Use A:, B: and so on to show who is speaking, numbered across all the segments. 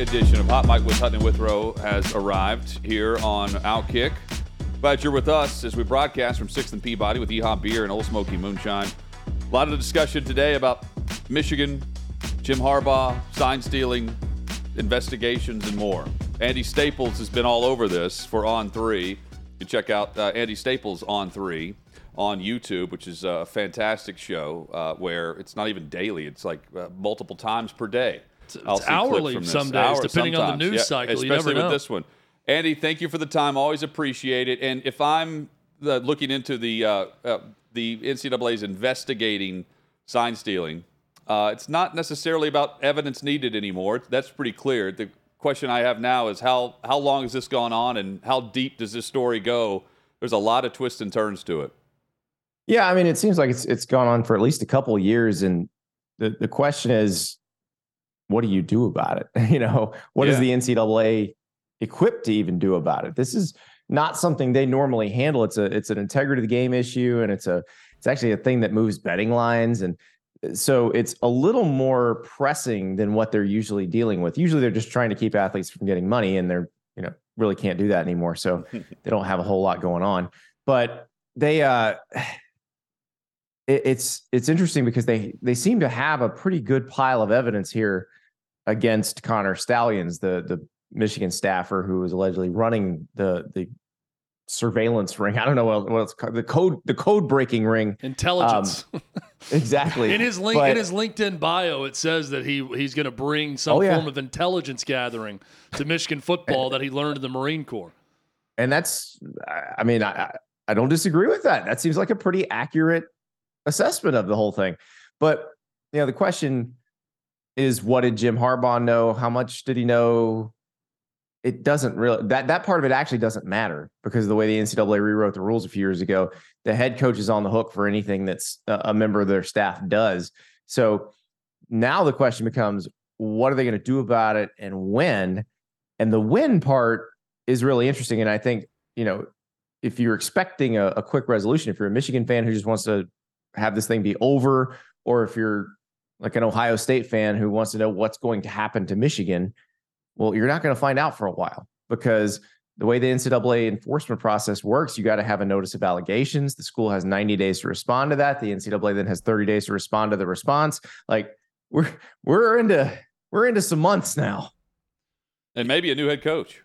A: Edition of Hot Mic with Hutton and Withrow has arrived here on Outkick. Glad you're with us as we broadcast from 6th and Peabody with EHOP Beer and Ole Smoky Moonshine. A lot of discussion today about Michigan, Jim Harbaugh, sign stealing, investigations, and more. Andy Staples has been all over this for On 3. You can check out uh, Andy Staples On 3 on YouTube, which is a fantastic show uh, where it's not even daily, it's like uh, multiple times per day.
B: It's, it's hourly some days, Hour, depending sometimes. on the news yeah, cycle.
A: Especially
B: with
A: this one. Andy, thank you for the time. Always appreciate it. And if I'm the, looking into the uh, uh the NCAA's investigating sign stealing, uh, it's not necessarily about evidence needed anymore. That's pretty clear. The question I have now is how how long has this gone on, and how deep does this story go? There's a lot of twists and turns to it.
C: Yeah, I mean, it seems like it's it's gone on for at least a couple years, and the the question is, what do you do about it? you know, what yeah. is the NCAA equipped to even do about it? This is not something they normally handle. It's a it's an integrity of the game issue, and it's a it's actually a thing that moves betting lines, and uh, so it's a little more pressing than what they're usually dealing with. Usually, they're just trying to keep athletes from getting money, and they're you know really can't do that anymore. So they don't have a whole lot going on, but they uh it, it's it's interesting because they they seem to have a pretty good pile of evidence here against Connor Stalions, the the Michigan staffer who was allegedly running the the surveillance ring. I don't know what, what it's called. The code the code breaking ring.
B: Intelligence.
C: Um, exactly.
B: in his link but, in his LinkedIn bio, it says that he he's going to bring some oh, yeah. form of intelligence gathering to Michigan football that he learned in the Marine Corps.
C: And that's, I mean, I I don't disagree with that. That seems like a pretty accurate assessment of the whole thing. But you know, the question is, what did Jim Harbaugh know? How much did he know? It doesn't really that that part of it actually doesn't matter because the way the NCAA rewrote the rules a few years ago, the head coach is on the hook for anything that's a member of their staff does. So now the question becomes, what are they going to do about it and when? And the when part is really interesting. And I think, you know, if you're expecting a, a, quick resolution, if you're a Michigan fan who just wants to have this thing be over, or if you're like an Ohio State fan who wants to know what's going to happen to Michigan, well, you're not going to find out for a while because the way the NCAA enforcement process works, you got to have a notice of allegations. The school has 90 days to respond to that. The NCAA then has 30 days to respond to the response. Like we're we're into we're into some months now.
A: And maybe a new head coach.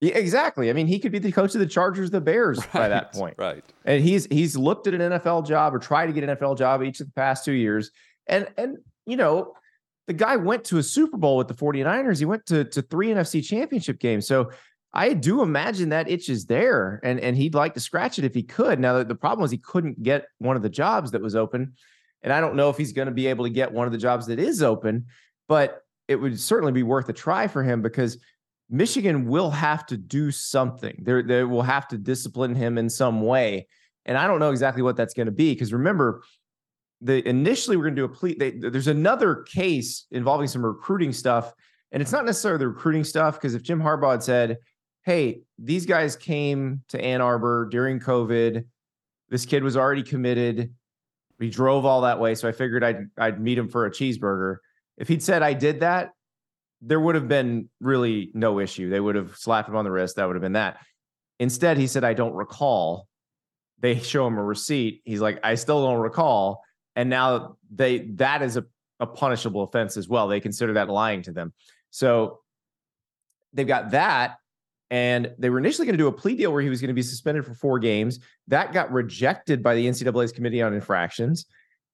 C: Yeah, exactly. I mean, he could be the coach of the Chargers, the Bears right, by that point.
A: Right.
C: And he's he's looked at an NFL job or tried to get an NFL job each of the past two years. And and you know, the guy went to a Super Bowl with the 49ers. He went to to three NFC championship games. So I do imagine that itch is there and, and he'd like to scratch it if he could. Now, the problem was he couldn't get one of the jobs that was open. And I don't know if he's going to be able to get one of the jobs that is open, but it would certainly be worth a try for him because – Michigan will have to do something. They they will have to discipline him in some way, and I don't know exactly what that's going to be. Because remember, the initially we're going to do a plea. They, there's another case involving some recruiting stuff, and it's not necessarily the recruiting stuff. Because if Jim Harbaugh had said, "Hey, these guys came to Ann Arbor during COVID, this kid was already committed. We drove all that way, so I figured I'd I'd meet him for a cheeseburger." If he'd said I did that, there would have been really no issue. They would have slapped him on the wrist. That would have been that. Instead, he said, I don't recall. They show him a receipt. He's like, I still don't recall. And now they that is a, a punishable offense as well. They consider that lying to them. So they've got that. And they were initially going to do a plea deal where he was going to be suspended for four games. That got rejected by the NCAA's Committee on Infractions.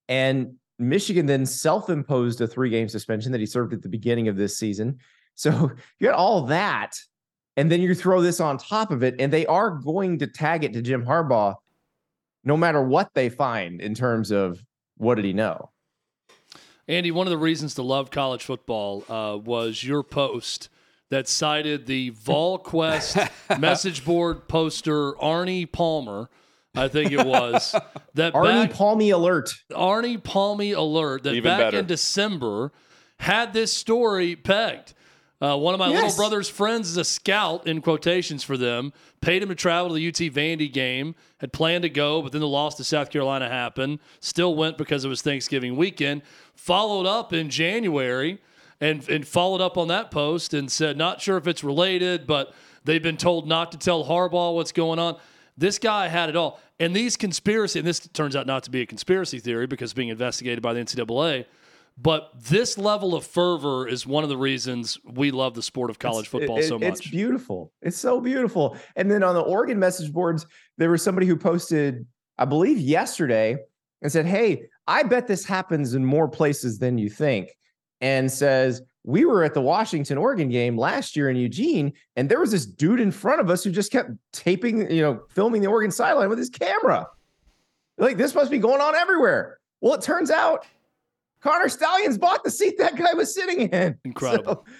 C: And Michigan then self-imposed a three-game suspension that he served at the beginning of this season. So you got all that, and then you throw this on top of it, and they are going to tag it to Jim Harbaugh, no matter what they find in terms of what did he know.
B: Andy, one of the reasons to love college football uh, was your post that cited the VolQuest message board poster Arnie Palmer I think it was
C: that Arnie back, Palmy alert.
B: Arnie Palmy alert that Even back better. in December had this story pegged. Uh, one of my yes. little brother's friends is a scout in quotations for them. Paid him to travel to the UT Vandy game. Had planned to go, but then the loss to South Carolina happened. Still went because it was Thanksgiving weekend. Followed up in January and and followed up on that post and said, not sure if it's related, but they've been told not to tell Harbaugh what's going on. This guy had it all. And these conspiracy, and this turns out not to be a conspiracy theory because being investigated by the NCAA, but this level of fervor is one of the reasons we love the sport of college football
C: it,
B: so much.
C: It's beautiful. It's so beautiful. And then on the Oregon message boards, there was somebody who posted, I believe, yesterday and said, Hey, I bet this happens in more places than you think. And says, We were at the Washington Oregon game last year in Eugene, and there was this dude in front of us who just kept taping, you know, filming the Oregon sideline with his camera. Like, this must be going on everywhere. Well, it turns out Connor Stalions bought the seat that guy was sitting in.
B: Incredible.
C: So,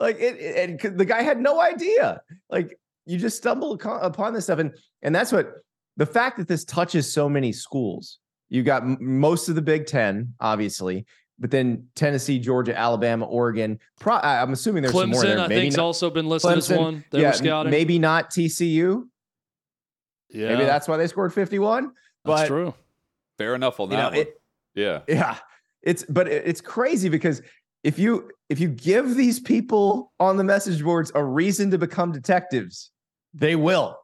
C: like it, and the guy had no idea. Like you just stumble upon this stuff, and and that's what the fact that this touches so many schools. You got m- most of the Big Ten, obviously, but then Tennessee, Georgia, Alabama, Oregon. Pro- I'm assuming there's
B: Clemson,
C: some more there.
B: I
C: maybe
B: think's
C: not,
B: also been listed Clemson, as one. They
C: yeah,
B: were scouting.
C: Maybe not TCU.
B: Yeah,
C: maybe that's why they scored 51. But
B: that's true.
A: Fair enough on that know, it,
C: yeah, yeah. It's but it's crazy because if you if you give these people on the message boards a reason to become detectives, they will.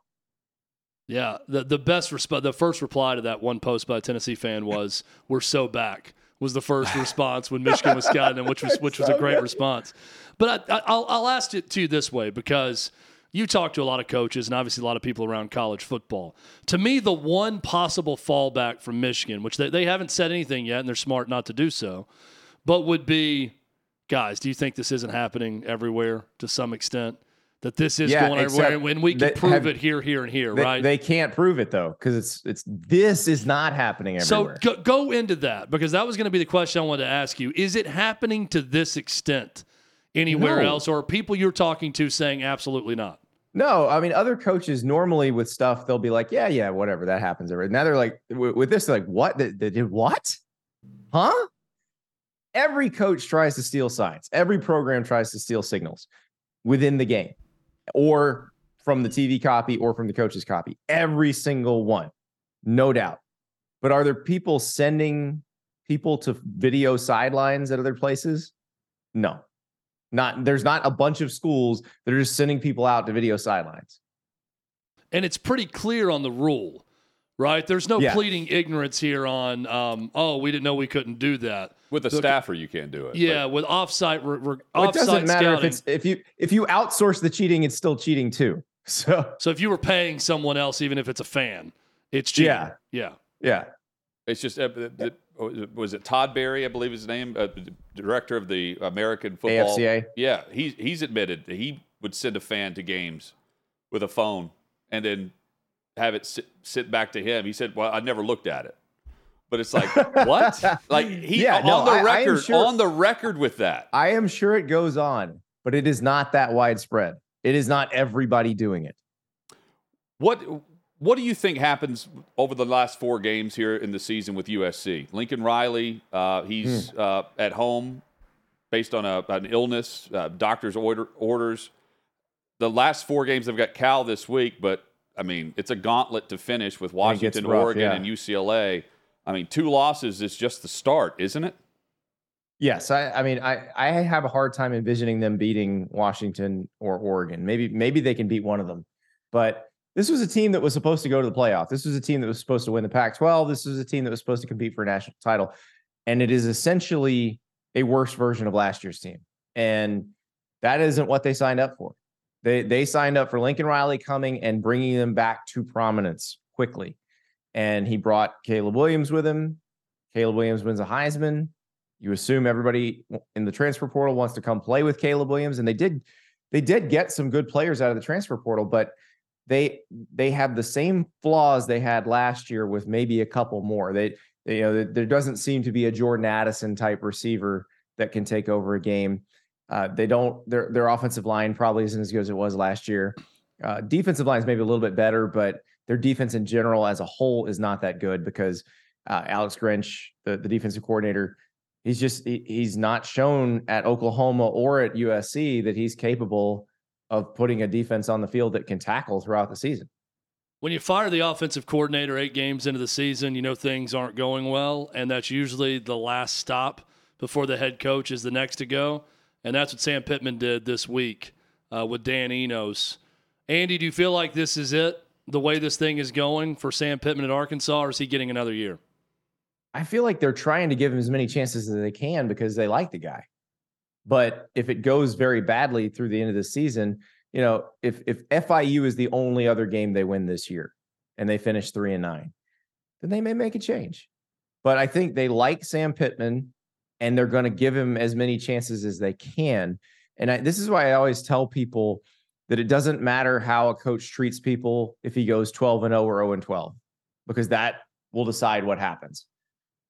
B: Yeah, the the best response, the first reply to that one post by a Tennessee fan was, "We're so back." Was the first response when Michigan was them, which was which was a great response. But I, will I'll ask it to you this way because you talk to a lot of coaches and obviously a lot of people around college football. To me, the one possible fallback from Michigan, which they, they haven't said anything yet and they're smart not to do so, but would be guys, do you think this isn't happening everywhere to some extent? That this is yeah, going everywhere, and when we can prove have, it here, here, and here,
C: they,
B: right?
C: They can't prove it though, because it's it's this is not happening everywhere.
B: So go, go into that because that was going to be the question I wanted to ask you. Is it happening to this extent anywhere no. else, or are people you're talking to saying absolutely not?
C: No, I mean other coaches normally with stuff they'll be like, yeah, yeah, whatever, that happens. Now they're like, with this, they're like, what? They, they did what? Huh? Every coach tries to steal signs. Every program tries to steal signals within the game, or from the TV copy, or from the coach's copy. Every single one, no doubt. But are there people sending people to video sidelines at other places? No, not there's not a bunch of schools that are just sending people out to video sidelines.
B: And it's pretty clear on the rule, right? There's no yeah. pleading ignorance here on, um, oh, we didn't know we couldn't do that.
A: With a so, staffer, you can't do it.
B: Yeah, but. with offsite, re, re, well, it
C: doesn't matter
B: scouting,
C: if it's if you if you outsource the cheating, it's still cheating too. So
B: so if you were paying someone else, even if it's a fan, it's cheating.
C: Yeah,
B: yeah,
C: yeah.
A: It's just uh, was it Todd Berry, I believe his name, uh, director of the American Football
C: AFCA.
A: Yeah, he's he's admitted that he would send a fan to games with a phone and then have it sit, sit back to him. He said, "Well, I never looked at it." But it's like what? like he yeah, on no, the record I, sure, on the record with that.
C: I am sure it goes on, but it is not that widespread. It is not everybody doing it.
A: What what do you think happens over the last four games here in the season with USC? Lincoln Riley, uh, he's hmm. uh, at home based on a, an illness, uh, doctor's order, orders. The last four games they've got Cal this week, but I mean it's a gauntlet to finish with Washington, rough, Oregon, yeah. and UCLA. I mean, two losses is just the start, isn't it?
C: Yes, I, I mean, I, I have a hard time envisioning them beating Washington or Oregon. Maybe maybe they can beat one of them, but this was a team that was supposed to go to the playoff. This was a team that was supposed to win the Pac 12. This was a team that was supposed to compete for a national title. And it is essentially a worse version of last year's team. And that isn't what they signed up for. They, they signed up for Lincoln Riley coming and bringing them back to prominence quickly. And he brought Caleb Williams with him. Caleb Williams wins a Heisman. You assume everybody in the transfer portal wants to come play with Caleb Williams. And they did, they did get some good players out of the transfer portal, but they they have the same flaws they had last year with maybe a couple more. They, they you know there doesn't seem to be a Jordan Addison type receiver that can take over a game. Uh, they don't their their offensive line probably isn't as good as it was last year. Uh, defensive line is maybe a little bit better, but their defense in general as a whole is not that good because uh, Alex Grinch, the, the defensive coordinator, he's just he, he's not shown at Oklahoma or at USC that he's capable of putting a defense on the field that can tackle throughout the season.
B: When you fire the offensive coordinator eight games into the season, you know things aren't going well, and that's usually the last stop before the head coach is the next to go. And that's what Sam Pittman did this week uh, with Dan Enos. Andy, do you feel like this is it, the way this thing is going for Sam Pittman at Arkansas, or is he getting another year?
C: I feel like they're trying to give him as many chances as they can because they like the guy. But if it goes very badly through the end of the season, you know, if if FIU is the only other game they win this year and they finish three and nine, then they may make a change. But I think they like Sam Pittman and they're going to give him as many chances as they can. And I, this is why I always tell people that it doesn't matter how a coach treats people if he goes 12 and 0 or 0 and 12, because that will decide what happens.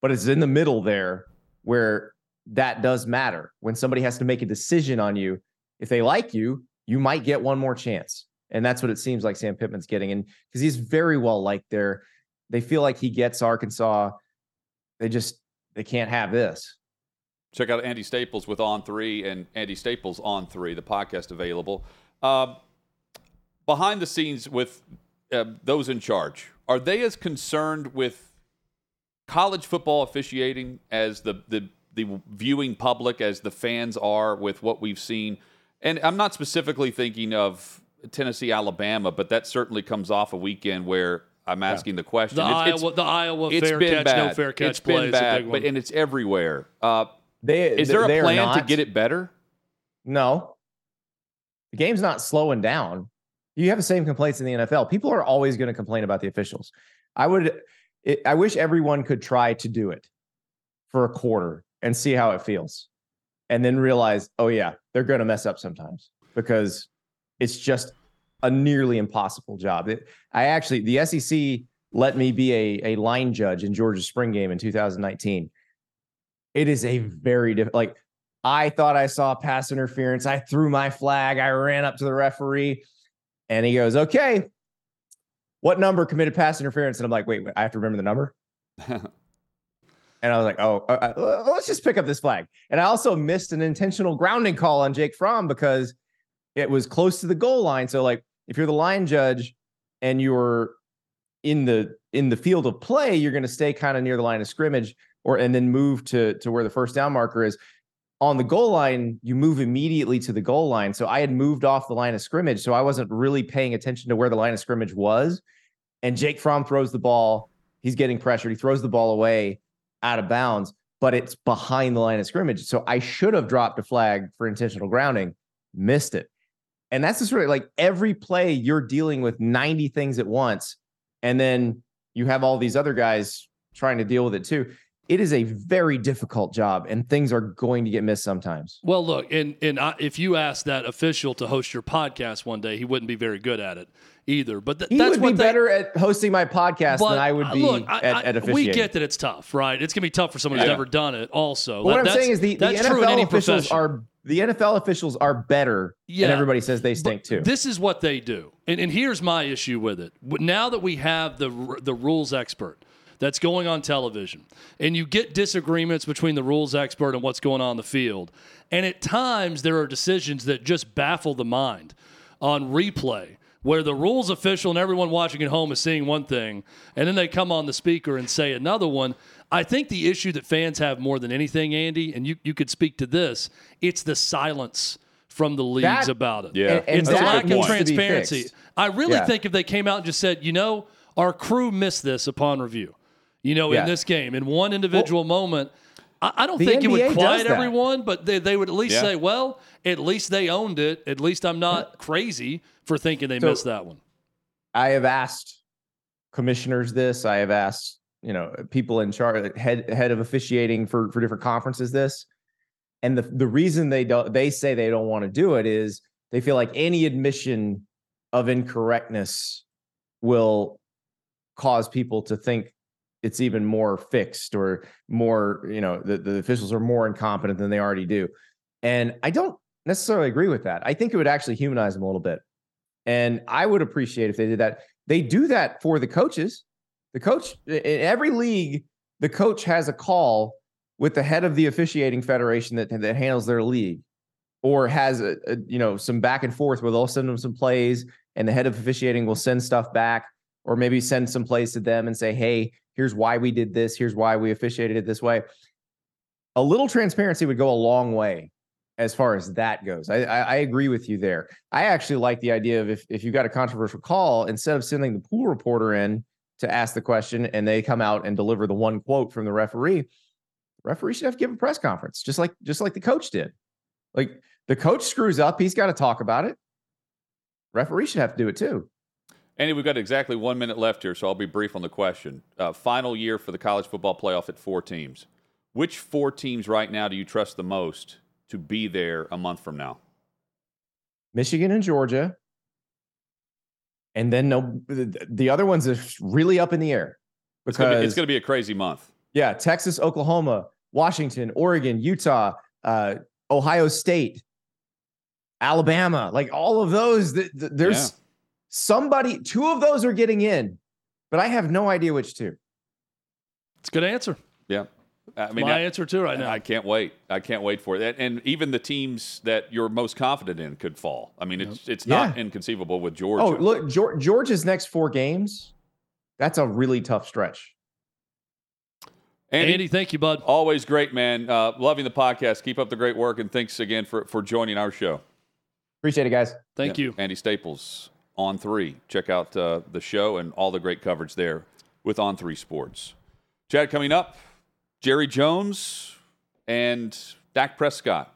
C: But it's in the middle there where that does matter. When somebody has to make a decision on you, if they like you, you might get one more chance. And that's what it seems like Sam Pittman's getting. And because he's very well liked there, they feel like he gets Arkansas. They just they can't have this.
A: Check out Andy Staples with On Three and Andy Staples On Three, the podcast available. Uh, behind the scenes with uh, those in charge, are they as concerned with college football officiating as the, the the viewing public as the fans are with what we've seen? And I'm not specifically thinking of Tennessee, Alabama, but that certainly comes off a weekend where I'm asking yeah. the question.
B: The
A: it's,
B: Iowa, the Iowa fair catch, bad. no fair catch
A: it's play been bad, but and it's everywhere. Uh, they, is there a plan to get it better?
C: No. The game's not slowing down. You have the same complaints in the NFL. People are always going to complain about the officials. I would, it, I wish everyone could try to do it for a quarter and see how it feels, and then realize, oh yeah, they're going to mess up sometimes because it's just a nearly impossible job. It, I actually, the SEC let me be a, a line judge in Georgia spring game in 2019 it is a very different. Like I thought I saw pass interference. I threw my flag. I ran up to the referee, and he goes, "Okay, what number committed pass interference?" And I'm like, "Wait, wait I have to remember the number." and I was like, "Oh, uh, uh, let's just pick up this flag." And I also missed an intentional grounding call on Jake Fromm because it was close to the goal line. So, like, if you're the line judge and you're in the in the field of play, you're going to stay kind of near the line of scrimmage or and then move to to where the first down marker is. On the goal line you move immediately to the goal line. So i had moved off the line of scrimmage so i wasn't really paying attention to where the line of scrimmage was. And jake fromm throws the ball. He's getting pressured. He throws the ball away out of bounds but it's behind the line of scrimmage. So i should have dropped a flag for intentional grounding missed it. And that's just really like every play you're dealing with 90 things at once and then you have all these other guys trying to deal with it too it is a very difficult job and things are going to get missed sometimes.
B: Well, look, and and I, if you asked that official to host your podcast one day, he wouldn't be very good at it either. But th-
C: he
B: that's
C: would
B: be
C: they, better at hosting my podcast than I would uh, be
B: look,
C: at, I, at officiating.
B: We get that it's tough, right? It's gonna be tough for someone who's yeah. never done it. Also,
C: what I'm saying is the, the NFL officials profession. are the NFL officials are better, yeah. and everybody says they stink too.
B: This is what they do, and and here's my issue with it. Now that we have the the rules expert that's going on television, and you get disagreements between the rules expert and what's going on in the field. And at times, there are decisions that just baffle the mind on replay where the rules official and everyone watching at home is seeing one thing, and then they come on the speaker and say another one. I think the issue that fans have more than anything, Andy, and you, you could speak to this, it's the silence from the leagues that, about it.
A: Yeah.
B: And, it's the lack of transparency. I really yeah. think if they came out and just said, you know, our crew missed this upon review you know, yeah. in this game. In one individual well, moment, I, I don't think NBA it would quiet everyone, but they, they would at least yeah. say, well, at least they owned it. At least I'm not crazy for thinking they so, missed that one.
C: I have asked commissioners this. I have asked, you know, people in charge, head head of officiating for for different conferences this. And the the reason they don't they say they don't want to do it is they feel like any admission of incorrectness will cause people to think it's even more fixed or more, you know, the, the officials are more incompetent than they already do. And I don't necessarily agree with that. I think it would actually humanize them a little bit. And I would appreciate if they did that. They do that for the coaches. The coach in every league, the coach has a call with the head of the officiating federation that, that handles their league or has a, a, you know some back and forth where they'll send them some plays and the head of officiating will send stuff back or maybe send some plays to them and say hey Here's why we did this. Here's why we officiated it this way. A little transparency would go a long way as far as that goes. I, I, I agree with you there. I actually like the idea of if if you got a controversial call, instead of sending the pool reporter in to ask the question and they come out and deliver the one quote from the referee, referee should have to give a press conference, just like just like the coach did. Like the coach screws up, he's got to talk about it. Referee should have to do it too.
A: Andy, we've got exactly one minute left here, so I'll be brief on the question. Uh, final year for the college football playoff at four teams. Which four teams right now do you trust the most to be there a month from now?
C: Michigan and Georgia. And then no, the other ones are really up in the air
A: because it's going to be a crazy month.
C: Yeah, Texas, Oklahoma, Washington, Oregon, Utah, uh, Ohio State, Alabama, like all of those. there's yeah. Somebody. Two of those are getting in, but I have no idea which two.
B: It's a good answer.
A: Yeah.
B: I mean, my I, answer too right now.
A: I can't wait. I can't wait for it. And even the teams that you're most confident in could fall. I mean, it's it's not yeah. inconceivable with Georgia.
C: Oh, look, Georgia's next four games. That's a really tough stretch.
B: Andy, Andy thank you, bud.
A: Always great, man. Uh, loving the podcast. Keep up the great work, and thanks again for for joining our show.
C: Appreciate it, guys.
B: Thank yeah. you,
A: Andy Staples. On three. Check out uh, the show and all the great coverage there with On Three Sports. Chad, coming up. Jerry Jones and Dak Prescott.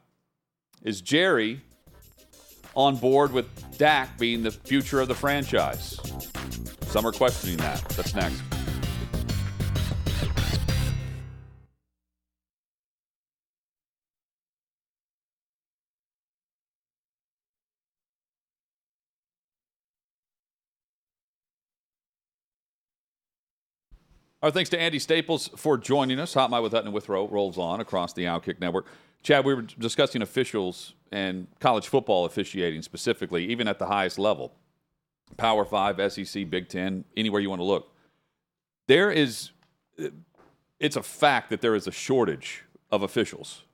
A: Is Jerry on board with Dak being the future of the franchise? Some are questioning that. That's next. Our thanks to Andy Staples for joining us. Hot Mic with Hutton and Withrow rolls on across the Outkick Network. Chad, we were discussing officials and college football officiating specifically, even at the highest level Power Five, SEC, Big Ten, anywhere you want to look. There is, it's a fact that there is a shortage of officials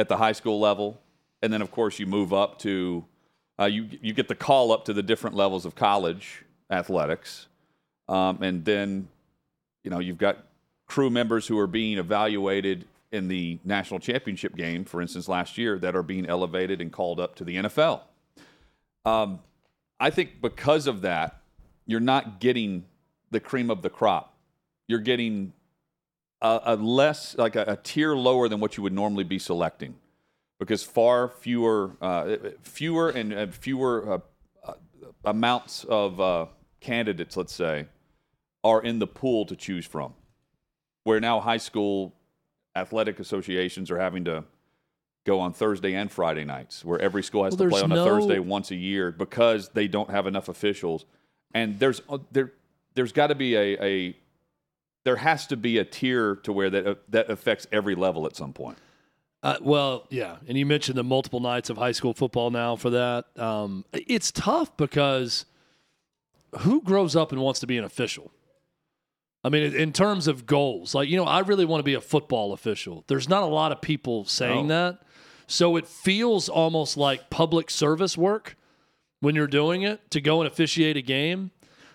A: at the high school level. And then, of course, you move up to, uh, you, you get the call up to the different levels of college athletics. Um, and then you know, you've got crew members who are being evaluated in the national championship game, for instance, last year, that are being elevated and called up to the NFL. Um, I think because of that, you're not getting the cream of the crop. You're getting a, a less, like a, a, tier lower than what you would normally be selecting, because far fewer, uh, fewer and fewer uh, uh amounts of uh, candidates, let's say, are in the pool to choose from. Where now high school athletic associations are having to go on Thursday and Friday nights, where every school has well, to play on no... a Thursday once a year because they don't have enough officials. And there's uh, there there's got to be a, a there has to be a tier to where that uh, that affects every level at some point.
B: Uh, well, yeah, and you mentioned the multiple nights of high school football now for that. Um, it's tough because who grows up and wants to be an official? I mean, in terms of goals, like, you know, I really want to be a football official. There's not a lot of people saying no. that. So it feels almost like public service work when you're doing it to go and officiate a game.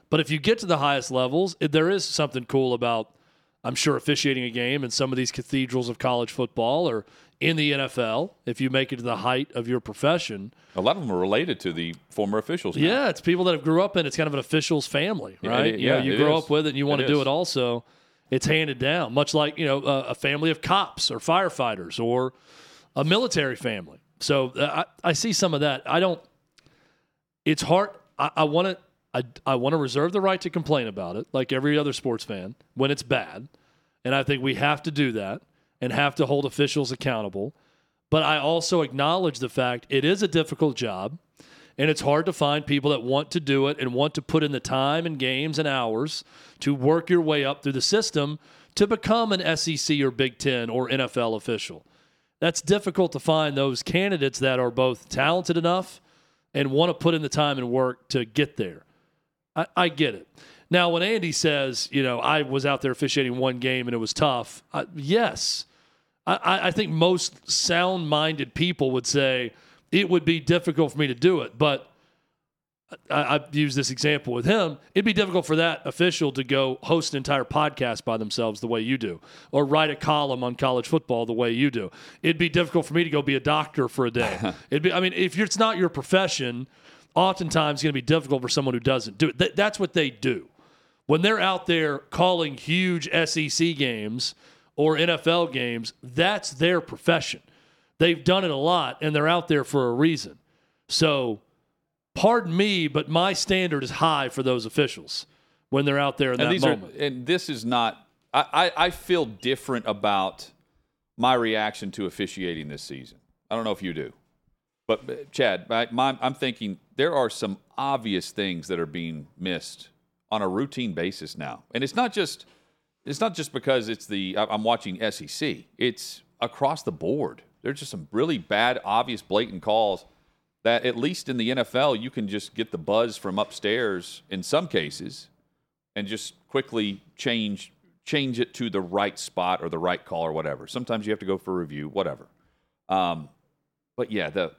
B: But if you get to the highest levels, there is something cool about, I'm sure, officiating a game in some of these cathedrals of college football or in the NFL if you make it to the height of your profession.
A: A lot of them are related to the former officials. Now.
B: Yeah, it's people that have grew up in. It's kind of an officials family, right? Yeah, it, you know, you grow is. up with it, and you want it to do it. Also, it's handed down, much like you know a, a, family of cops or firefighters or a military family. So uh, I, I see some of that. I don't. It's hard. I want to. I, I want to reserve the right to complain about it, like every other sports fan, when it's bad. And I think we have to do that and have to hold officials accountable. But I also acknowledge the fact it is a difficult job and it's hard to find people that want to do it and want to put in the time and games and hours to work your way up through the system to become an SEC or Big Ten or NFL official. That's difficult to find those candidates that are both talented enough and want to put in the time and work to get there. I, I get it. Now, when Andy says, you know, I was out there officiating one game and it was tough, I, yes, I, I think most sound minded people would say it would be difficult for me to do it. But I, have used this example with him. It'd be difficult for that official to go host an entire podcast by themselves the way you do, or write a column on college football the way you do. It'd be difficult for me to go be a doctor for a day. It'd be, I mean, if it's not your profession, oftentimes it's going to be difficult for someone who doesn't do it. that's what they do. When they're out there calling huge SEC games or NFL games, that's their profession. They've done it a lot, and they're out there for a reason. So pardon me, but my standard is high for those officials when they're out there in and that moment.
A: Are, and this is not. I, I, I feel different about my reaction to officiating this season. I don't know if you do, but uh, Chad, I, my, I'm thinking there are some obvious things that are being missed on a routine basis now, and it's not just it's not just because it's the I'm watching SEC. It's across the board. There's just some really bad, obvious, blatant calls that at least in the NFL, you can just get the buzz from upstairs in some cases and just quickly change change it to the right spot or the right call or whatever. Sometimes you have to go for review, whatever. Um, but yeah, the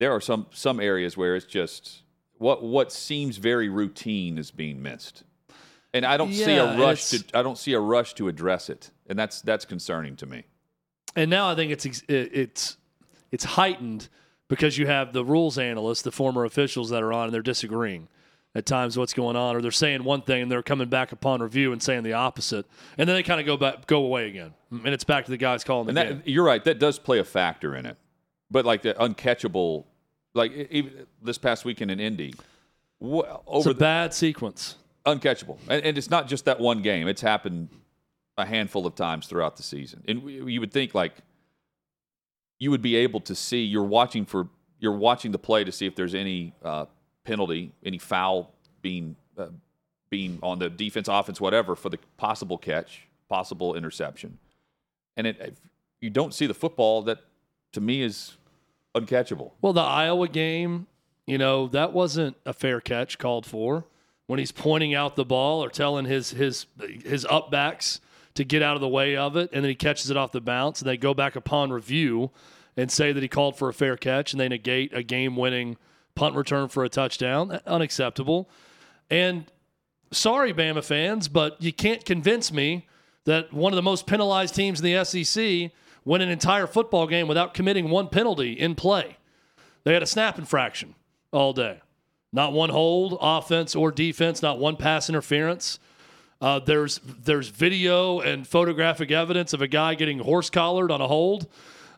A: there are some some areas where it's just what what seems very routine is being missed, and I don't yeah, see a rush to I don't see a rush to address it, and that's that's concerning to me.
B: And now I think it's it's it's heightened because you have the rules analysts, the former officials that are on, and they're disagreeing at times what's going on, or they're saying one thing and they're coming back upon review and saying the opposite, and then they kind of go back, go away again, mm, and it's back to the guys calling the.
A: That, you're right, that does play a factor in it, but like the uncatchable, like even this past weekend in Indy, Well,
B: over it's a the, bad sequence,
A: uncatchable, and, and, it's not just that one game; it's happened a handful of times throughout the season, and you would think like you would be able to see you're watching for you're watching the play to see if there's any uh, penalty, any foul being uh, being on the defense, offense, whatever for the possible catch, possible interception, and it, if you don't see the football, that to me is uncatchable.
B: Well, the Iowa game, you know, that wasn't a fair catch called for when he's pointing out the ball or telling his his his upbacks to get out of the way of it, and then he catches it off the bounce, and they go back upon review and say that he called for a fair catch, and they negate a game-winning punt return for a touchdown. Unacceptable. And sorry, Bama fans, but you can't convince me that one of the most penalized teams in the SEC win an entire football game without committing one penalty in play. They had a snap infraction all day. Not one hold, offense or defense, not one pass interference. Uh, there's there's video and photographic evidence of a guy getting horse collared on a hold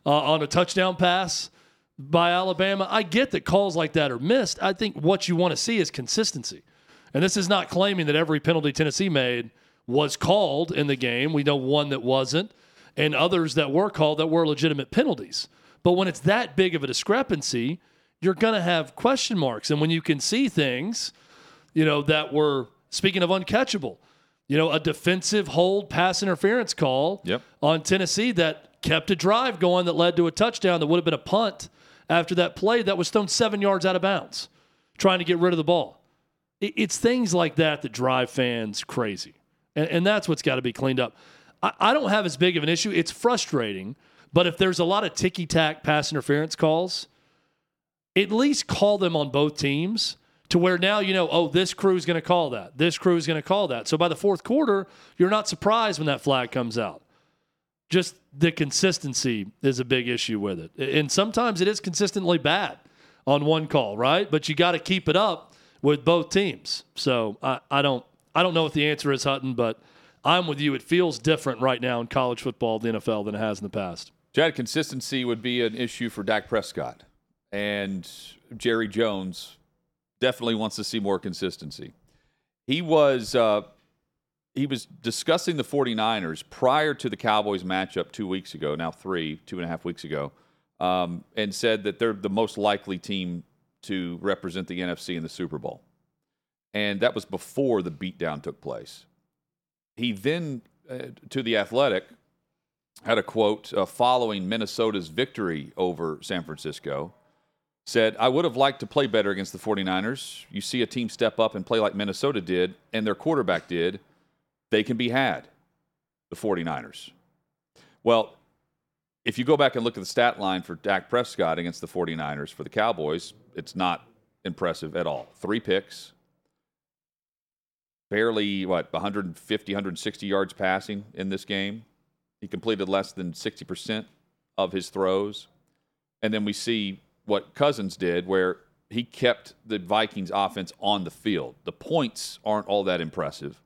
B: uh, on a touchdown pass by Alabama. I get that calls like that are missed. I think what you want to see is consistency. And this is not claiming that every penalty Tennessee made was called in the game. We know one that wasn't, and others that were called that were legitimate penalties. But when it's that big of a discrepancy, you're going to have question marks. And when you can see things, you know, that were, speaking of uncatchable, you know, a defensive hold pass interference call
A: yep.
B: on Tennessee that kept a drive going that led to a touchdown that would have been a punt after that play that was thrown seven yards out of bounds, trying to get rid of the ball. It's things like that that drive fans crazy. And, and that's what's got to be cleaned up. I, I don't have as big of an issue. It's frustrating, but if there's a lot of ticky tack pass interference calls, at least call them on both teams to where now you know, oh, this crew is going to call that. This crew is going to call that. So by the fourth quarter, you're not surprised when that flag comes out. Just the consistency is a big issue with it. And sometimes it is consistently bad on one call, right? But you got to keep it up with both teams. So I, I don't I don't know what the answer is, Hutton, but I'm with you. It feels different right now in college football, the NFL, than it has in the past.
A: Chad, consistency would be an issue for Dak Prescott and Jerry Jones definitely wants to see more consistency. He was uh, he was discussing the 49ers prior to the Cowboys matchup two weeks ago, now three, two and a half weeks ago, um, and said that they're the most likely team to represent the NFC in the Super Bowl. And that was before the beatdown took place. He then, uh, to The Athletic, had a quote uh, following Minnesota's victory over San Francisco said, I would have liked to play better against the 49ers. You see a team step up and play like Minnesota did, and their quarterback did, they can be had, the 49ers. Well, if you go back and look at the stat line for Dak Prescott against the 49ers for the Cowboys, it's not impressive at all. Three picks, barely, what, 150, 160 yards passing in this game. He completed less than 60% of his throws. And then we see what Cousins did, where he kept the Vikings offense on the field. The points aren't all that impressive.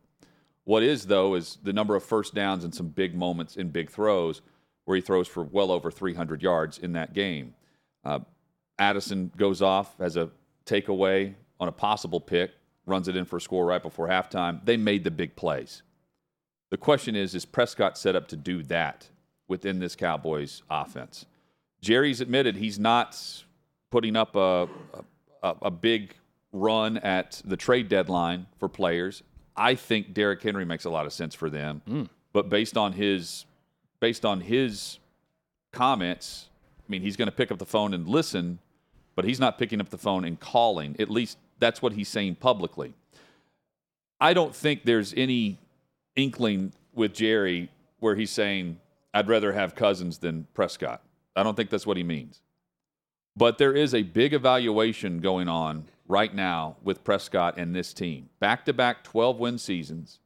A: What is, though, is the number of first downs and some big moments in big throws where he throws for well over 300 yards in that game. Uh, Addison goes off as a takeaway on a possible pick, runs it in for a score right before halftime. They made the big plays. The question is is Prescott set up to do that within this Cowboys offense? Jerry's admitted he's not putting up a, a, a big run at the trade deadline for players. I think Derrick Henry makes a lot of sense for them. Mm. But based on his based on his comments, I mean, he's going to pick up the phone and listen, but he's not picking up the phone and calling. At least that's what he's saying publicly. I don't think there's any inkling with Jerry where he's saying, I'd rather have Cousins than Prescott. I don't think that's what he means. But there is a big evaluation going on right now with Prescott and this team. Back to back 12 win seasons.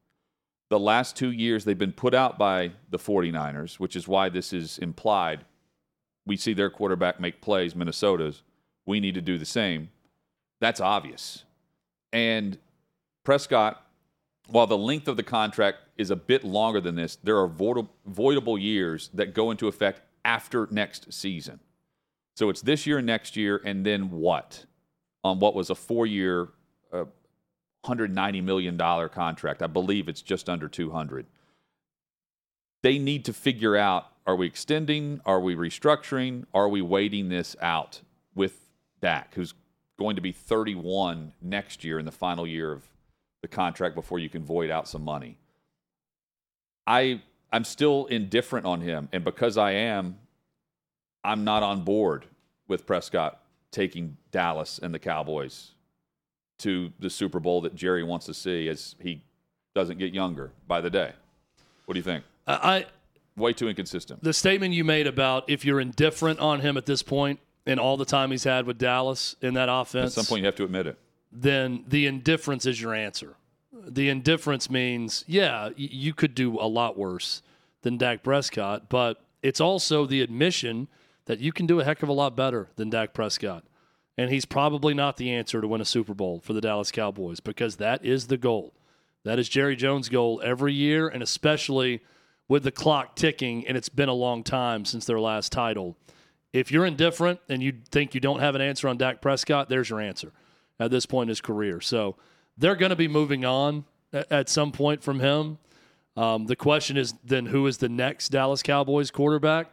A: The last two years, they've been put out by the 49ers, which is why this is implied. We see their quarterback make plays, Minnesota's. We need to do the same. That's obvious. And Prescott, while the length of the contract is a bit longer than this, there are voidable years that go into effect after next season. So it's this year and next year, and then what? On what was a four year, uh, $190 million contract. I believe it's just under 200. They need to figure out are we extending? Are we restructuring? Are we waiting this out with Dak, who's going to be 31 next year in the final year of the contract before you can void out some money? I I'm still indifferent on him, and because I am, I'm not on board with Prescott taking Dallas and the Cowboys to the Super Bowl that Jerry wants to see as he doesn't get younger by the day. What do you think?
B: Uh, I
A: way too inconsistent.
B: The statement you made about if you're indifferent on him at this point and all the time he's had with Dallas in that offense,
A: at some point you have to admit it.
B: Then the indifference is your answer. The indifference means, yeah, you could do a lot worse than Dak Prescott, but it's also the admission that you can do a heck of a lot better than Dak Prescott. And he's probably not the answer to win a Super Bowl for the Dallas Cowboys because that is the goal. That is Jerry Jones' goal every year, and especially with the clock ticking, and it's been a long time since their last title. If you're indifferent and you think you don't have an answer on Dak Prescott, there's your answer at this point in his career. So they're going to be moving on at some point from him. Um, the question is then who is the next Dallas Cowboys quarterback?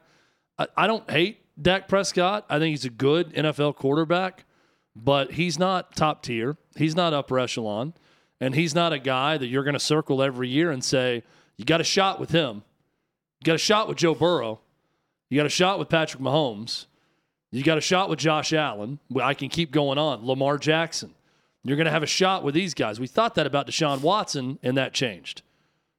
B: I, don't hate Dak Prescott. I think he's a good NFL quarterback, but he's not top tier. He's not upper echelon. And he's not a guy that you're going to circle every year and say, you got a shot with him. You got a shot with Joe Burrow. You got a shot with Patrick Mahomes. You got a shot with Josh Allen. I can keep going on. Lamar Jackson. You're going to have a shot with these guys. We thought that about Deshaun Watson, and that changed.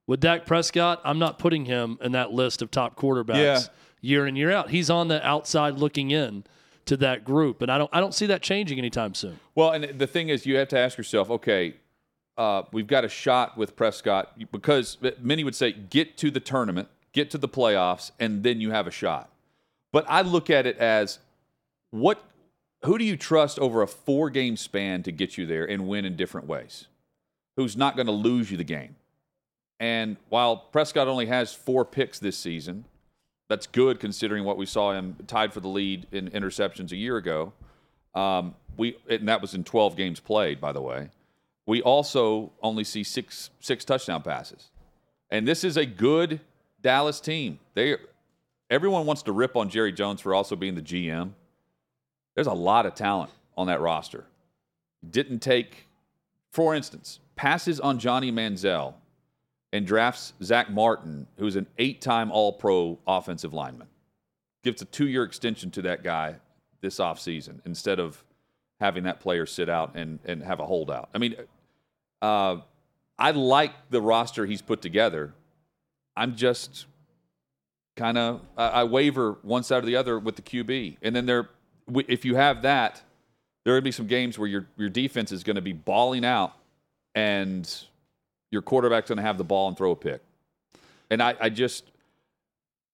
B: With Dak Prescott, I'm not putting him in that list of top quarterbacks. Yeah year in year out. He's on the outside looking in to that group, and I don't I don't see that changing anytime soon.
A: Well, and the thing is, you have to ask yourself, okay, uh, we've got a shot with Prescott because many would say get to the tournament, get to the playoffs, and then you have a shot. But I look at it as what who do you trust over a four game span to get you there and win in different ways? Who's not going to lose you the game? And while Prescott only has four picks this season, that's good considering what we saw him tied for the lead in interceptions a year ago. Um, we and that was in 12 games played, by the way. We also only see six six touchdown passes, and this is a good Dallas team. They everyone wants to rip on Jerry Jones for also being the GM. There's a lot of talent on that roster. Didn't take, for instance, passes on Johnny Manziel and drafts Zack Martin, who's an eight time All Pro offensive lineman. Gives a two year extension to that guy this offseason instead of having that player sit out and, and have a holdout. I mean, uh, I like the roster he's put together. I'm just kind of, I, I waver one side or the other with the QB. And then there, if you have that, there are going to be some games where your your defense is going to be balling out, and your quarterback's going to have the ball and throw a pick. And I, I just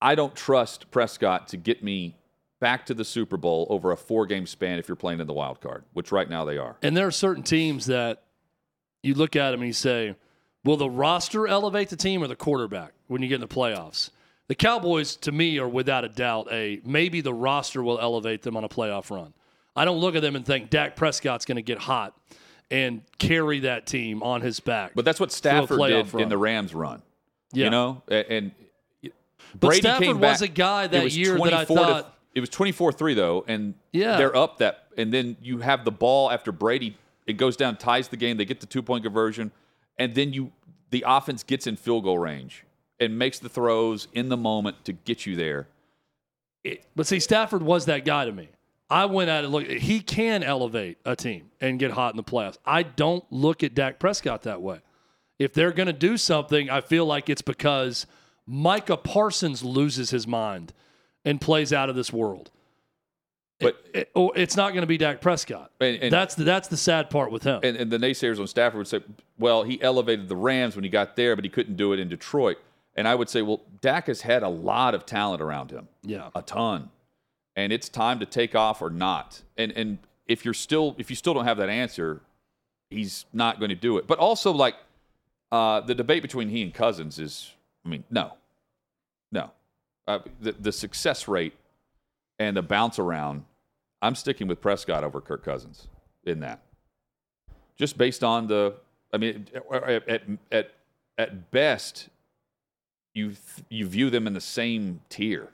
A: I don't trust Prescott to get me back to the Super Bowl over a four game span if you're playing in the wild card, which right now they are.
B: And there are certain teams that you look at them and you say, will the roster elevate the team or the quarterback when you get in the playoffs? The Cowboys, to me, are without a doubt a maybe the roster will elevate them on a playoff run. I don't look at them and think Dak Prescott's going to get hot and carry that team on his back.
A: But that's what Stafford did run. in the Rams run. Yeah. You know, and,
B: but Brady Stafford was a guy that year that I thought
A: to, it was 24-3 though and yeah. they're up that and then you have the ball after Brady it goes down ties the game they get the two point conversion and then you the offense gets in field goal range and makes the throws in the moment to get you there.
B: It, but see Stafford was that guy to me. I went at it look he can elevate a team and get hot in the playoffs. I don't look at Dak Prescott that way. If they're going to do something, I feel like it's because Micah Parsons loses his mind and plays out of this world. But it, it, oh, it's not going to be Dak Prescott. And, and, that's the that's the sad part with him.
A: And, and, the naysayers on Stafford would say, "Well, he elevated the Rams when he got there, but he couldn't do it in Detroit." And I would say, "Well, Dak has had a lot of talent around him.
B: Yeah,
A: a ton and it's time to take off or not. And and if you're still if you still don't have that answer, he's not going to do it. But also like uh, the debate between he and Cousins is, I mean, no, no, uh, the the success rate and the bounce around. I'm sticking with Prescott over Kirk Cousins in that, just based on the. I mean, at at at best, you you view them in the same tier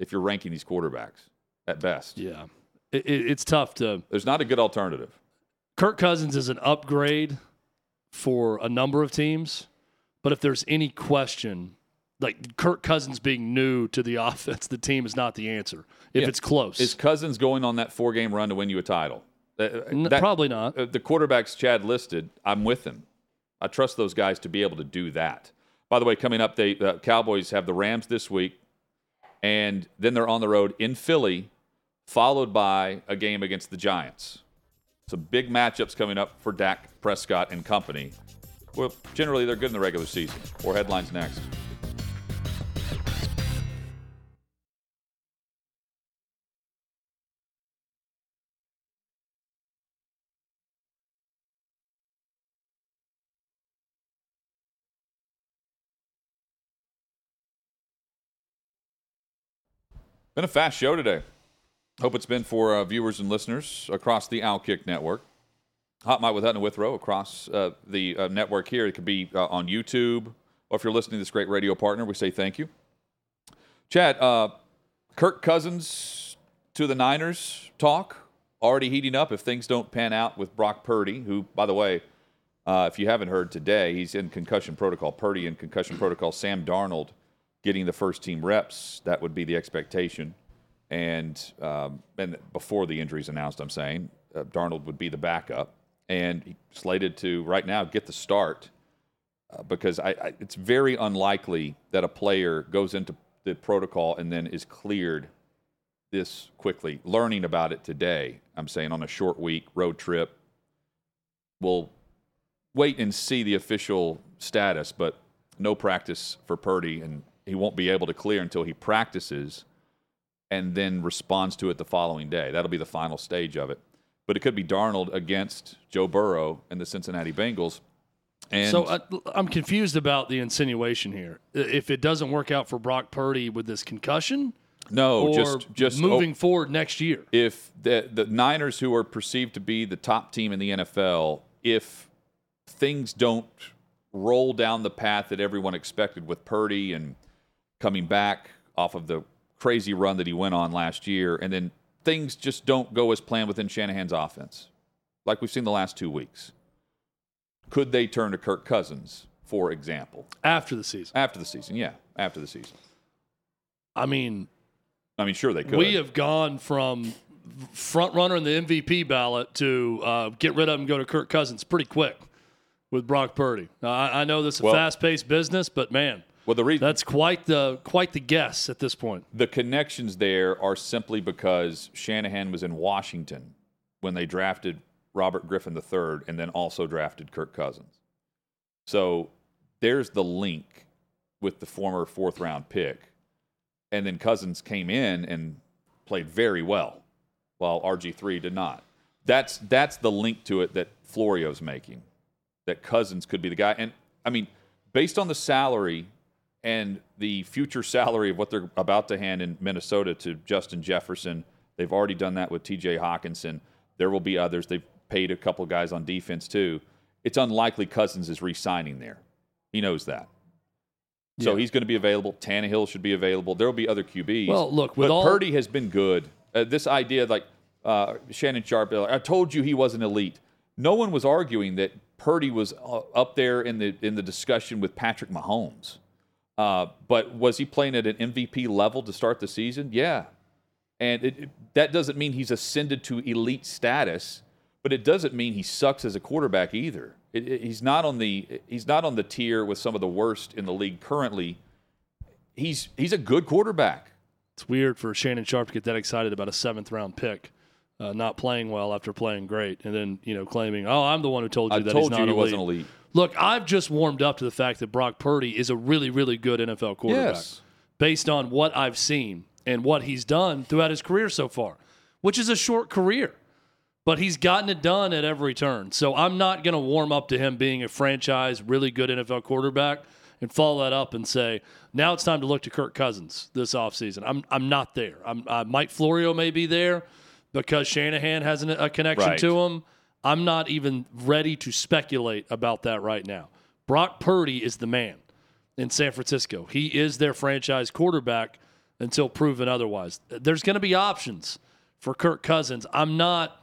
A: if you're ranking these quarterbacks at best.
B: Yeah, it, it, it's tough to.
A: There's not a good alternative.
B: Kirk Cousins is an upgrade for a number of teams, but if there's any question, like Kirk Cousins being new to the offense, the team is not the answer. If yeah. it's close,
A: is Cousins going on that four game run to win you a title?
B: That, Probably not.
A: Uh, the quarterbacks Chad listed, I'm with him. I trust those guys to be able to do that. By the way, coming up, the uh, Cowboys have the Rams this week and then they're on the road in Philly, followed by a game against the Giants. Some big matchups coming up for Dak Prescott and company. Well, generally, they're good in the regular season. More headlines next. Been a fast show today. Hope it's been for uh, viewers and listeners across the Outkick network. Hot Mic with Hutton and Withrow across uh, the uh, network here. It could be uh, on YouTube, or if you're listening to this great radio partner, we say thank you. Chad, uh, Kirk Cousins to the Niners talk already heating up if things don't pan out with Brock Purdy, who, by the way, uh, if you haven't heard today, he's in concussion protocol. Purdy in concussion protocol. Sam Darnold getting the first team reps. That would be the expectation. And um, and before the injuries announced, I'm saying uh, Darnold would be the backup and slated to right now get the start uh, because I, I, it's very unlikely that a player goes into the protocol and then is cleared this quickly. Learning about it today, I'm saying on a short week road trip. We'll wait and see the official status, but no practice for Purdy and he won't be able to clear until he practices and then responds to it the following day. That'll be the final stage of it. But it could be Darnold against Joe Burrow and the Cincinnati Bengals. And
B: so uh, I'm confused about the insinuation here. If it doesn't work out for Brock Purdy with this concussion,
A: no, just just
B: moving oh, forward next year.
A: If the the Niners, who are perceived to be the top team in the NFL, if things don't roll down the path that everyone expected with Purdy and coming back off of the crazy run that he went on last year, and then things just don't go as planned within Shanahan's offense, like we've seen the last two weeks. Could they turn to Kirk Cousins, for example?
B: After the season.
A: After the season, yeah. After the season.
B: I mean,
A: I mean, sure they could.
B: We have gone from front runner in the MVP ballot to uh, get rid of him and go to Kirk Cousins pretty quick with Brock Purdy. Now, I, I know this is a well, fast paced business, but man, well, the reason that's quite the quite the guess at this point.
A: The connections there are simply because Shanahan was in Washington when they drafted Robert Griffin III and then also drafted Kirk Cousins. So there's the link with the former fourth round pick. And then Cousins came in and played very well, while RG3 did not. That's that's the link to it that Florio's making. That Cousins could be the guy. And I mean, based on the salary and the future salary of what they're about to hand in Minnesota to Justin Jefferson, they've already done that with TJ Hockenson. There will be others. They've paid a couple guys on defense too. It's unlikely Cousins is re-signing there. He knows that. So yeah. he's going to be available. Tannehill should be available. There will be other QBs.
B: Well, look, with
A: but
B: all
A: Purdy has been good. Uh, this idea, like uh, Shannon Sharpe, I told you he wasn't elite. No one was arguing that Purdy was uh, up there in the in the discussion with Patrick Mahomes. Uh, but was he playing at an MVP level to start the season? Yeah, and it, it, that doesn't mean he's ascended to elite status, but it doesn't mean he sucks as a quarterback either. It, he's not on the he's not on the tier with some of the worst in the league currently. He's he's a good quarterback.
B: It's weird for Shannon Sharpe to get that excited about a seventh round pick. Uh, not playing well after playing great, and then you know claiming, "Oh, I'm the one who told you
A: I
B: that
A: told
B: he's not
A: you he
B: elite.
A: wasn't elite."
B: Look, I've just warmed up to the fact that Brock Purdy is a really, really good NFL quarterback
A: yes.
B: based on what I've seen and what he's done throughout his career so far, which is a short career but he's gotten it done at every turn. So I'm not going to warm up to him being a franchise, really good NFL quarterback and follow that up and say, now it's time to look to Kirk Cousins this offseason. I'm, I'm not there. I'm, uh, Mike Florio may be there because Shanahan has an, a connection
A: right.
B: to him. I'm not even ready to speculate about that right now. Brock Purdy is the man in San Francisco. He is their franchise quarterback until proven otherwise. There's going to be options for Kirk Cousins. I'm not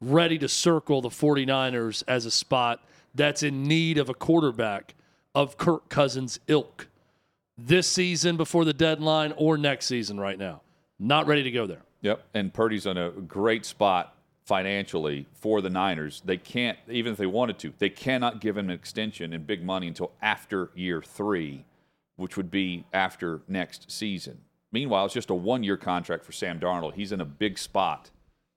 B: ready to circle the 49ers as a spot that's in need of a quarterback of Kirk Cousins' ilk this season before the deadline or next season right now. Not ready to go there.
A: Yep. And Purdy's in a great spot financially for the Niners. They can't, even if they wanted to, they cannot give him an extension and big money until after year three, which would be after next season. Meanwhile, it's just a one year contract for Sam Darnold. He's in a big spot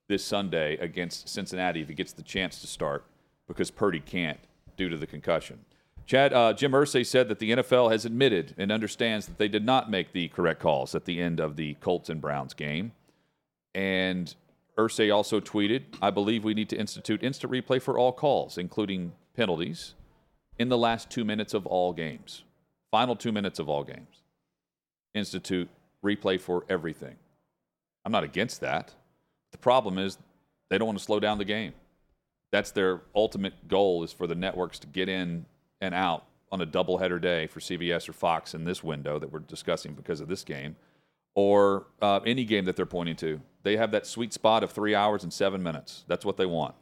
A: this Sunday against Cincinnati if he gets the chance to start because Purdy can't due to the concussion. Chad, uh, Jim Irsay said that the NFL has admitted and understands that they did not make the correct calls at the end of the Colts and Browns game. And Irsay also tweeted, I believe we need to institute instant replay for all calls, including penalties, in the last two minutes of all games. Final two minutes of all games. Institute replay for everything. I'm not against that. The problem is they don't want to slow down the game. That's their ultimate goal is for the networks to get in and out on a doubleheader day for CBS or Fox in this window that we're discussing because of this game, or uh, any game that they're pointing to. They have that sweet spot of three hours and seven minutes. That's what they want.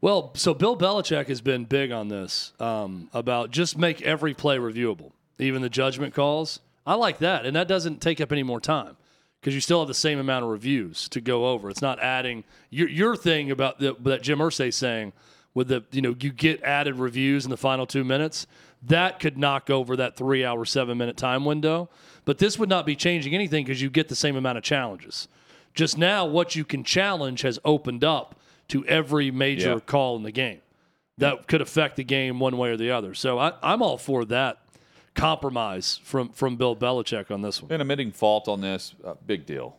B: Well, so Bill Belichick has been big on this um, about just make every play reviewable, even the judgment calls. I like that, and that doesn't take up any more time because you still have the same amount of reviews to go over. It's not adding your your thing about the, that Jim Irsay saying with the you know you get added reviews in the final two minutes that could knock over that three hour seven minute time window. But this would not be changing anything because you get the same amount of challenges. Just now, what you can challenge has opened up to every major yeah. call in the game that could affect the game one way or the other. So I, I'm all for that compromise from from Bill Belichick on this one.
A: And admitting fault on this, uh, big deal.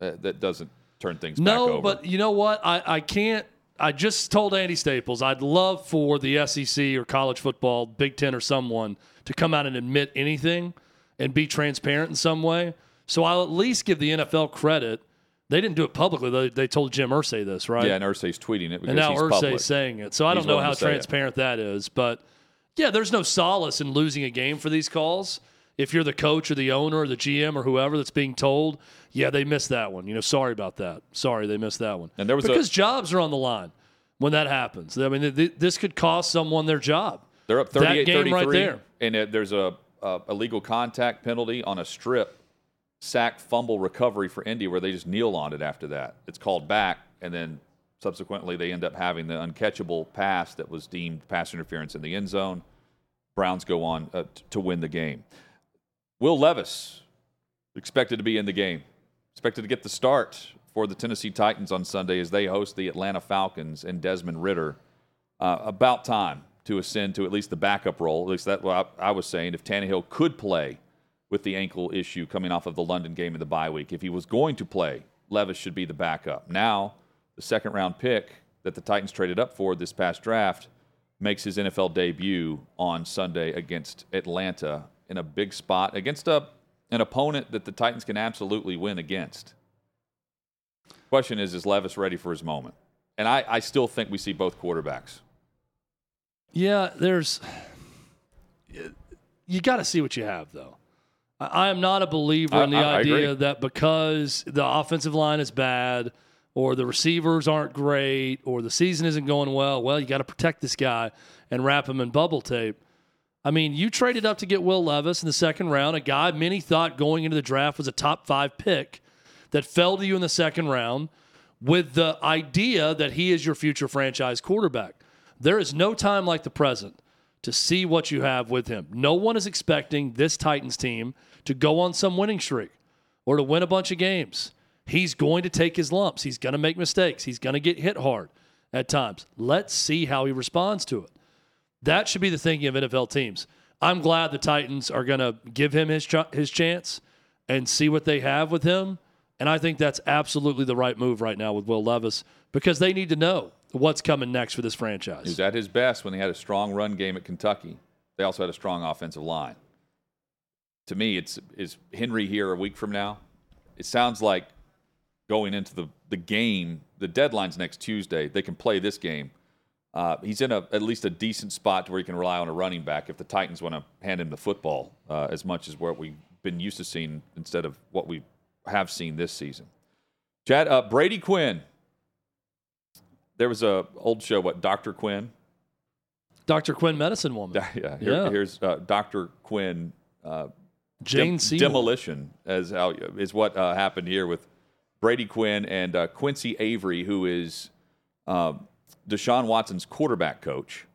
A: Uh, that doesn't turn things
B: no, but you know what? I, I can't. I just told Andy Staples I'd love for the SEC or college football, Big Ten or someone to come out and admit anything and be transparent in some way. So I'll at least give the NFL credit. They didn't do it publicly. They, they told Jim Irsay this, right?
A: Yeah, and Irsay's tweeting it because
B: and now
A: he's public.
B: saying it. So I don't know how transparent it. that is, but – yeah, there's no solace in losing a game for these calls. If you're the coach or the owner or the GM or whoever that's being told, yeah, they missed that one. You know, sorry about that. Sorry, they missed that one.
A: And there was
B: because
A: a,
B: jobs are on the line when that happens. I mean, th- this could cost someone their job.
A: They're up 38
B: that game right there.
A: And it, there's a, a illegal contact penalty on a strip sack fumble recovery for Indy where they just kneel on it after that. It's called back, and then subsequently they end up having the uncatchable pass that was deemed pass interference in the end zone. Browns go on uh, t- to win the game. Will Levis expected to be in the game, expected to get the start for the Tennessee Titans on Sunday as they host the Atlanta Falcons and Desmond Ridder. Uh, about time to ascend to at least the backup role. At least that's what I, I, was saying. If Tannehill could play with the ankle issue coming off of the London game in the bye week, if he was going to play, Levis should be the backup. Now, the second round pick that the Titans traded up for this past draft makes his NFL debut on Sunday against Atlanta in a big spot against a, an opponent that the Titans can absolutely win against. Question is, is Levis ready for his moment? And I, I still think we see both quarterbacks.
B: Yeah, there's. You got to see what you have, though. I am not a believer in the I, I idea that because the offensive line is bad or the receivers aren't great or the season isn't going well, well, you got to protect this guy and wrap him in bubble tape. I mean, you traded up to get Will Levis in the second round, a guy many thought going into the draft was a top five pick that fell to you in the second round with the idea that he is your future franchise quarterback. There is no time like the present to see what you have with him. No one is expecting this Titans team to go on some winning streak or to win a bunch of games. He's going to take his lumps. He's going to make mistakes. He's going to get hit hard at times. Let's see how he responds to it. That should be the thinking of NFL teams. I'm glad the Titans are going to give him his ch- his chance and see what they have with him. And I think that's absolutely the right move right now with Will Levis because they need to know what's coming next for this franchise.
A: He was at his best when he had a strong run game at Kentucky. They also had a strong offensive line. To me, it's is Henry here a week from now? It sounds like going into the, the game, the deadline's next Tuesday. They can play this game. Uh, he's in a, at least a decent spot to where he can rely on a running back if the Titans want to hand him the football uh, as much as what we've been used to seeing instead of what we have seen this season. Chad, uh, Brady Quinn there was a old show, what Doctor Quinn,
B: Doctor Quinn, Medicine Woman.
A: yeah, here, yeah. here's uh, Doctor Quinn. Uh,
B: Jane
A: dem- Demolition as how, is what uh, happened here with Brady Quinn and uh, Quincy Avery, who is um, Deshaun Watson's quarterback coach,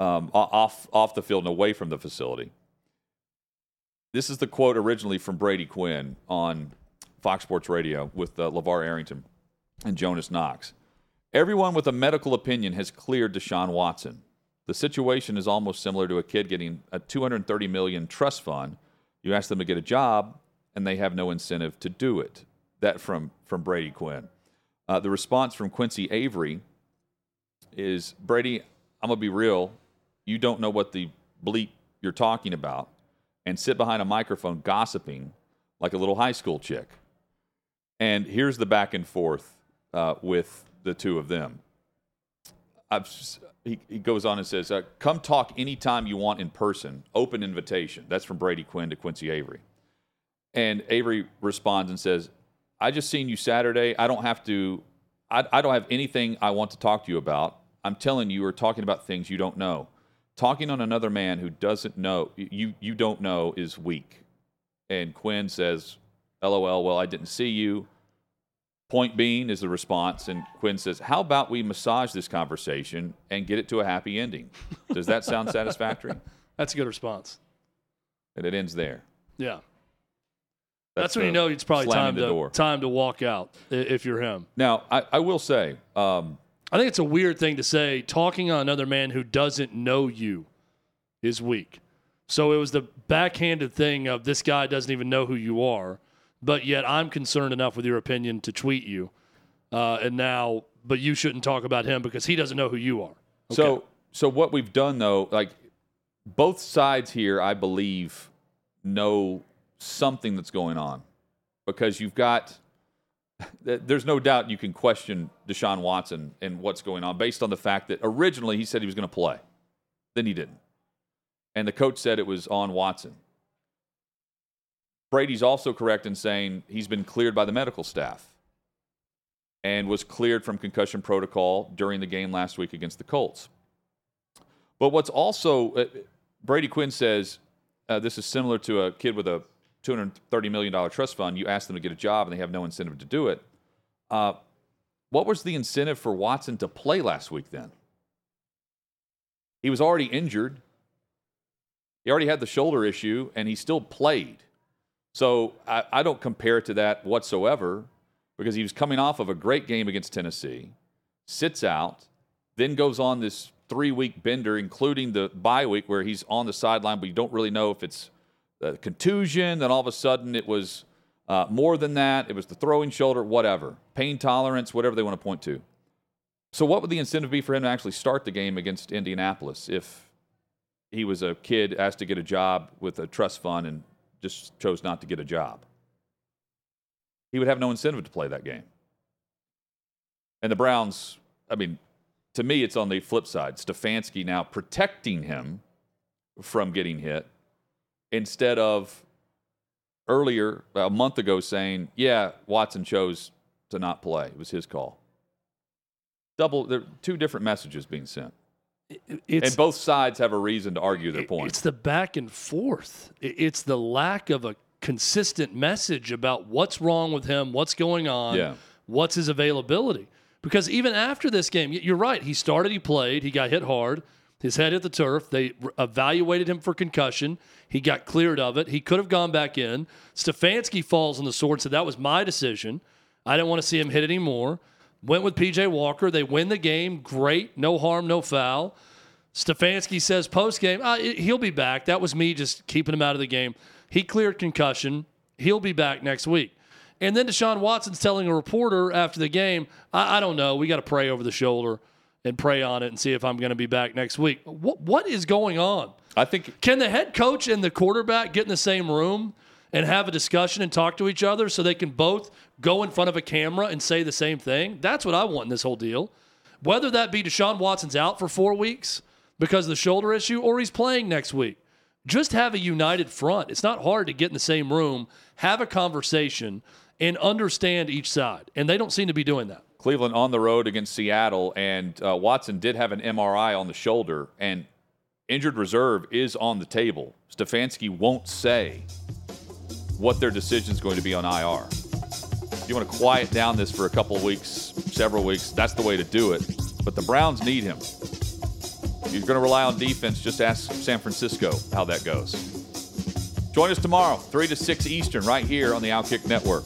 A: um, off off the field and away from the facility. This is the quote originally from Brady Quinn on Fox Sports Radio with uh, LeVar Arrington and Jonas Knox. Everyone with a medical opinion has cleared Deshaun Watson. The situation is almost similar to a kid getting a 230 million trust fund. You ask them to get a job, and they have no incentive to do it. That from from Brady Quinn. Uh, the response from Quincy Avery is Brady. I'm gonna be real. You don't know what the bleep you're talking about, and sit behind a microphone gossiping like a little high school chick. And here's the back and forth uh, with the two of them. He, he, goes on and says, uh, Come talk anytime you want in person. Open invitation. That's from Brady Quinn to Quincy Avery. And Avery responds and says, I just seen you Saturday. I don't have to, I, I don't have anything I want to talk to you about. I'm telling you, you're talking about things you don't know. Talking on another man who doesn't know, you, you don't know, is weak. And Quinn says, LOL, well, I didn't see you. Point being is the response, and Quinn says, How about we massage this conversation and get it to a happy ending? Does that sound satisfactory?
B: That's a good response.
A: And it ends there.
B: Yeah. That's, That's when you know it's probably time to, time to walk out if you're him.
A: Now, I, I will say, um,
B: I think it's a weird thing to say. Talking on another man who doesn't know you is weak. So it was the backhanded thing of this guy doesn't even know who you are but yet I'm concerned enough with your opinion to tweet you. Uh, and now, but you shouldn't talk about him because he doesn't know who you are.
A: Okay. So, so what we've done though, like both sides here, I believe, know something that's going on because you've got. There's no doubt you can question Deshaun Watson and what's going on based on the fact that originally he said he was going to play, then he didn't, and the coach said it was on Watson. Brady's also correct in saying he's been cleared by the medical staff and was cleared from concussion protocol during the game last week against the Colts. But what's also, uh, Brady Quinn says uh, this is similar to a kid with a $230 million trust fund. You ask them to get a job and they have no incentive to do it. Uh, what was the incentive for Watson to play last week then? He was already injured. He already had the shoulder issue and he still played. So I, I don't compare it to that whatsoever. because he was coming off of a great game against Tennessee, sits out, then goes on this three week bender, including the bye week where he's on the sideline, but you don't really know if it's a contusion. Then all of a sudden it was uh, more than that. It was the throwing shoulder, whatever, pain tolerance, whatever they want to point to. So, what would the incentive be for him to actually start the game against Indianapolis if he was a kid asked to get a job with a trust fund and just chose not to get a job? He would have no incentive to play that game. And the Browns, I mean, to me, it's on the flip side. Stefanski now protecting him from getting hit instead of earlier, a month ago, saying, yeah, Watson chose to not play. It was his call. Double, there are two different messages being sent. It's, and both sides have a reason to argue their point.
B: It's the back and forth. It's the lack of a consistent message about what's wrong with him, what's going on, yeah. what's his availability. Because even after this game, you're right. He started, he played, he got hit hard. His head hit the turf. They evaluated him for concussion. He got cleared of it. He could have gone back in. Stefanski falls on the sword, said that was my decision. I didn't want to see him hit anymore. Went with PJ Walker. They win the game. Great. No harm, no foul. Stefanski says post game, uh, he'll be back. That was me just keeping him out of the game. He cleared concussion. He'll be back next week. And then Deshaun Watson's telling a reporter after the game, I, I don't know. We got to pray over the shoulder and pray on it and see if I'm going to be back next week. What what is going on?
A: I think
B: can the head coach and the quarterback get in the same room and have a discussion and talk to each other so they can both go in front of a camera and say the same thing? That's what I want in this whole deal. Whether that be Deshaun Watson's out for four weeks because of the shoulder issue or he's playing next week. Just have a united front. It's not hard to get in the same room, have a conversation, and understand each side. And they don't seem to be doing that.
A: Cleveland on the road against Seattle, and uh, Watson did have an MRI on the shoulder, and injured reserve is on the table. Stefanski won't say what their decision is going to be on IR. If you want to quiet down this for a couple weeks, several weeks, that's the way to do it. But the Browns need him. If You're going to rely on defense. Just ask San Francisco how that goes. Join us tomorrow, 3 to 6 Eastern, right here on the Outkick Network.